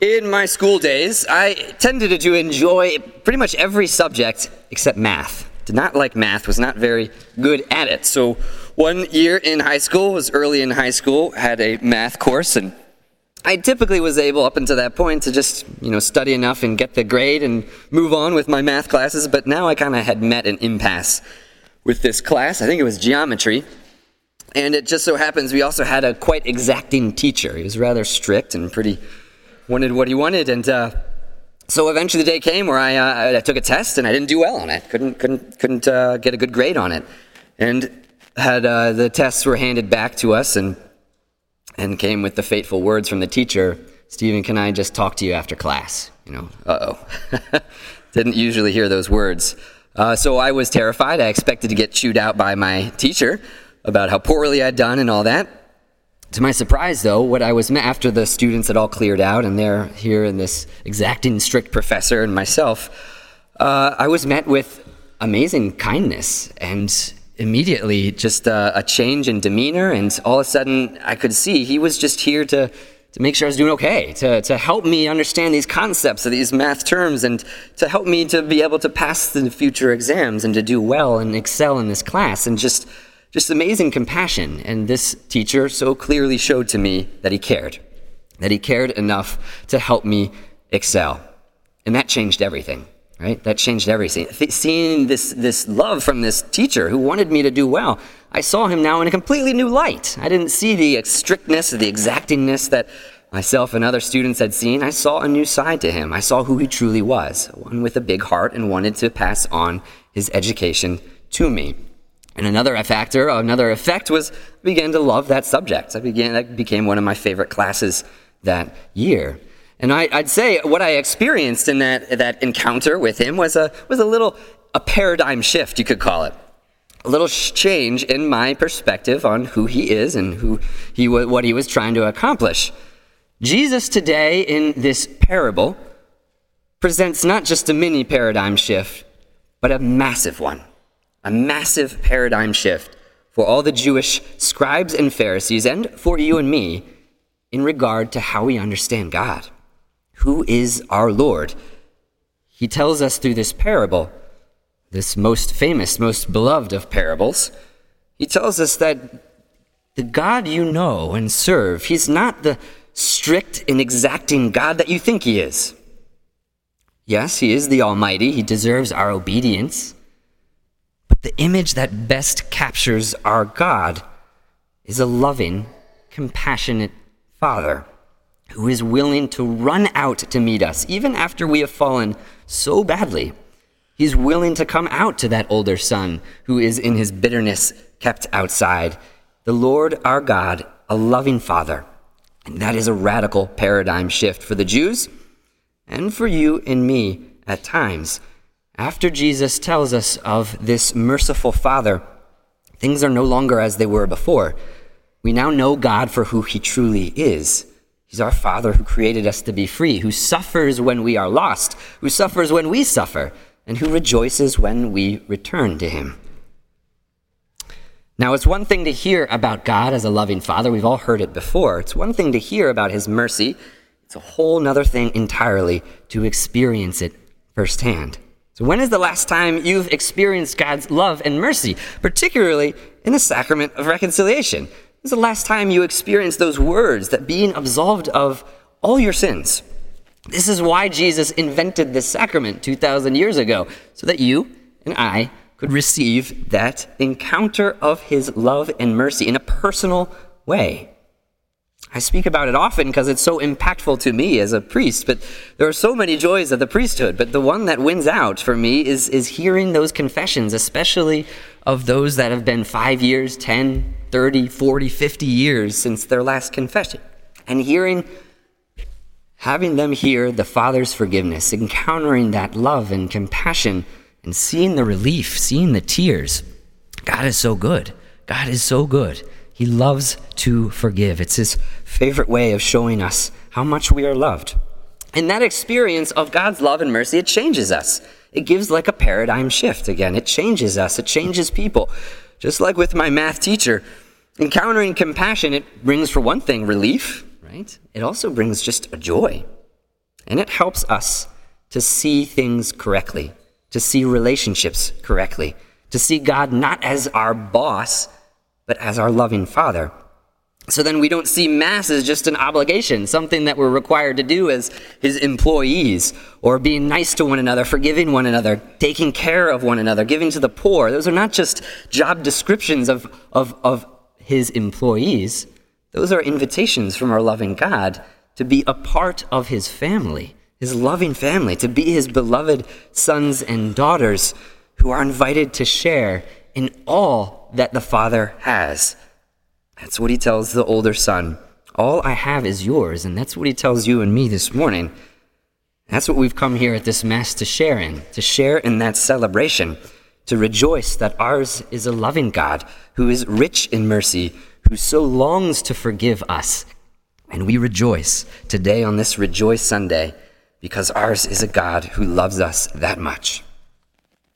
In my school days, I tended to enjoy pretty much every subject except math. Did not like math, was not very good at it. So, one year in high school, was early in high school, had a math course, and I typically was able, up until that point, to just you know study enough and get the grade and move on with my math classes. But now I kind of had met an impasse with this class. I think it was geometry, and it just so happens we also had a quite exacting teacher. He was rather strict and pretty wanted what he wanted, and uh, so eventually the day came where I, uh, I, took a test and I didn't do well on it. Couldn't couldn't couldn't uh, get a good grade on it, and had uh, the tests were handed back to us and and came with the fateful words from the teacher. Stephen, can I just talk to you after class? You know, uh oh. Didn't usually hear those words. Uh, so I was terrified. I expected to get chewed out by my teacher about how poorly I'd done and all that. To my surprise, though, what I was met after the students had all cleared out, and they're here in this exacting, strict professor and myself, uh, I was met with amazing kindness and immediately just uh, a change in demeanor. And all of a sudden, I could see he was just here to, to make sure I was doing okay, to, to help me understand these concepts of these math terms, and to help me to be able to pass the future exams and to do well and excel in this class. And just just amazing compassion. And this teacher so clearly showed to me that he cared, that he cared enough to help me excel. And that changed everything, right? That changed everything. Seeing this, this love from this teacher who wanted me to do well, I saw him now in a completely new light. I didn't see the strictness or the exactingness that myself and other students had seen. I saw a new side to him. I saw who he truly was, one with a big heart and wanted to pass on his education to me. And another factor, another effect was I began to love that subject. I began, that became one of my favorite classes that year. And I, would say what I experienced in that, that encounter with him was a, was a little, a paradigm shift, you could call it. A little change in my perspective on who he is and who he, what he was trying to accomplish. Jesus today in this parable presents not just a mini paradigm shift, but a massive one a massive paradigm shift for all the Jewish scribes and Pharisees and for you and me in regard to how we understand God. Who is our Lord? He tells us through this parable, this most famous, most beloved of parables, he tells us that the God you know and serve, he's not the strict and exacting God that you think he is. Yes, he is the Almighty, he deserves our obedience. The image that best captures our God is a loving, compassionate Father who is willing to run out to meet us, even after we have fallen so badly. He's willing to come out to that older son who is in his bitterness kept outside. The Lord our God, a loving Father. And that is a radical paradigm shift for the Jews and for you and me at times. After Jesus tells us of this merciful Father, things are no longer as they were before. We now know God for who he truly is. He's our Father who created us to be free, who suffers when we are lost, who suffers when we suffer, and who rejoices when we return to him. Now, it's one thing to hear about God as a loving Father. We've all heard it before. It's one thing to hear about his mercy. It's a whole other thing entirely to experience it firsthand. So, when is the last time you've experienced God's love and mercy, particularly in the sacrament of reconciliation? When is the last time you experienced those words that being absolved of all your sins? This is why Jesus invented this sacrament 2,000 years ago, so that you and I could receive that encounter of his love and mercy in a personal way. I speak about it often because it's so impactful to me as a priest, but there are so many joys of the priesthood. But the one that wins out for me is, is hearing those confessions, especially of those that have been five years, 10, 30, 40, 50 years since their last confession. And hearing, having them hear the Father's forgiveness, encountering that love and compassion, and seeing the relief, seeing the tears. God is so good. God is so good. He loves to forgive. It's his favorite way of showing us how much we are loved. And that experience of God's love and mercy, it changes us. It gives like a paradigm shift again. It changes us, it changes people. Just like with my math teacher, encountering compassion, it brings, for one thing, relief, right? It also brings just a joy. and it helps us to see things correctly, to see relationships correctly, to see God not as our boss, but as our loving Father. So then we don't see Mass as just an obligation, something that we're required to do as his employees, or being nice to one another, forgiving one another, taking care of one another, giving to the poor. Those are not just job descriptions of, of, of his employees, those are invitations from our loving God to be a part of his family, his loving family, to be his beloved sons and daughters who are invited to share in all that the Father has. That's what he tells the older son. All I have is yours, and that's what he tells you and me this morning. That's what we've come here at this Mass to share in, to share in that celebration, to rejoice that ours is a loving God who is rich in mercy, who so longs to forgive us. And we rejoice today on this Rejoice Sunday because ours is a God who loves us that much.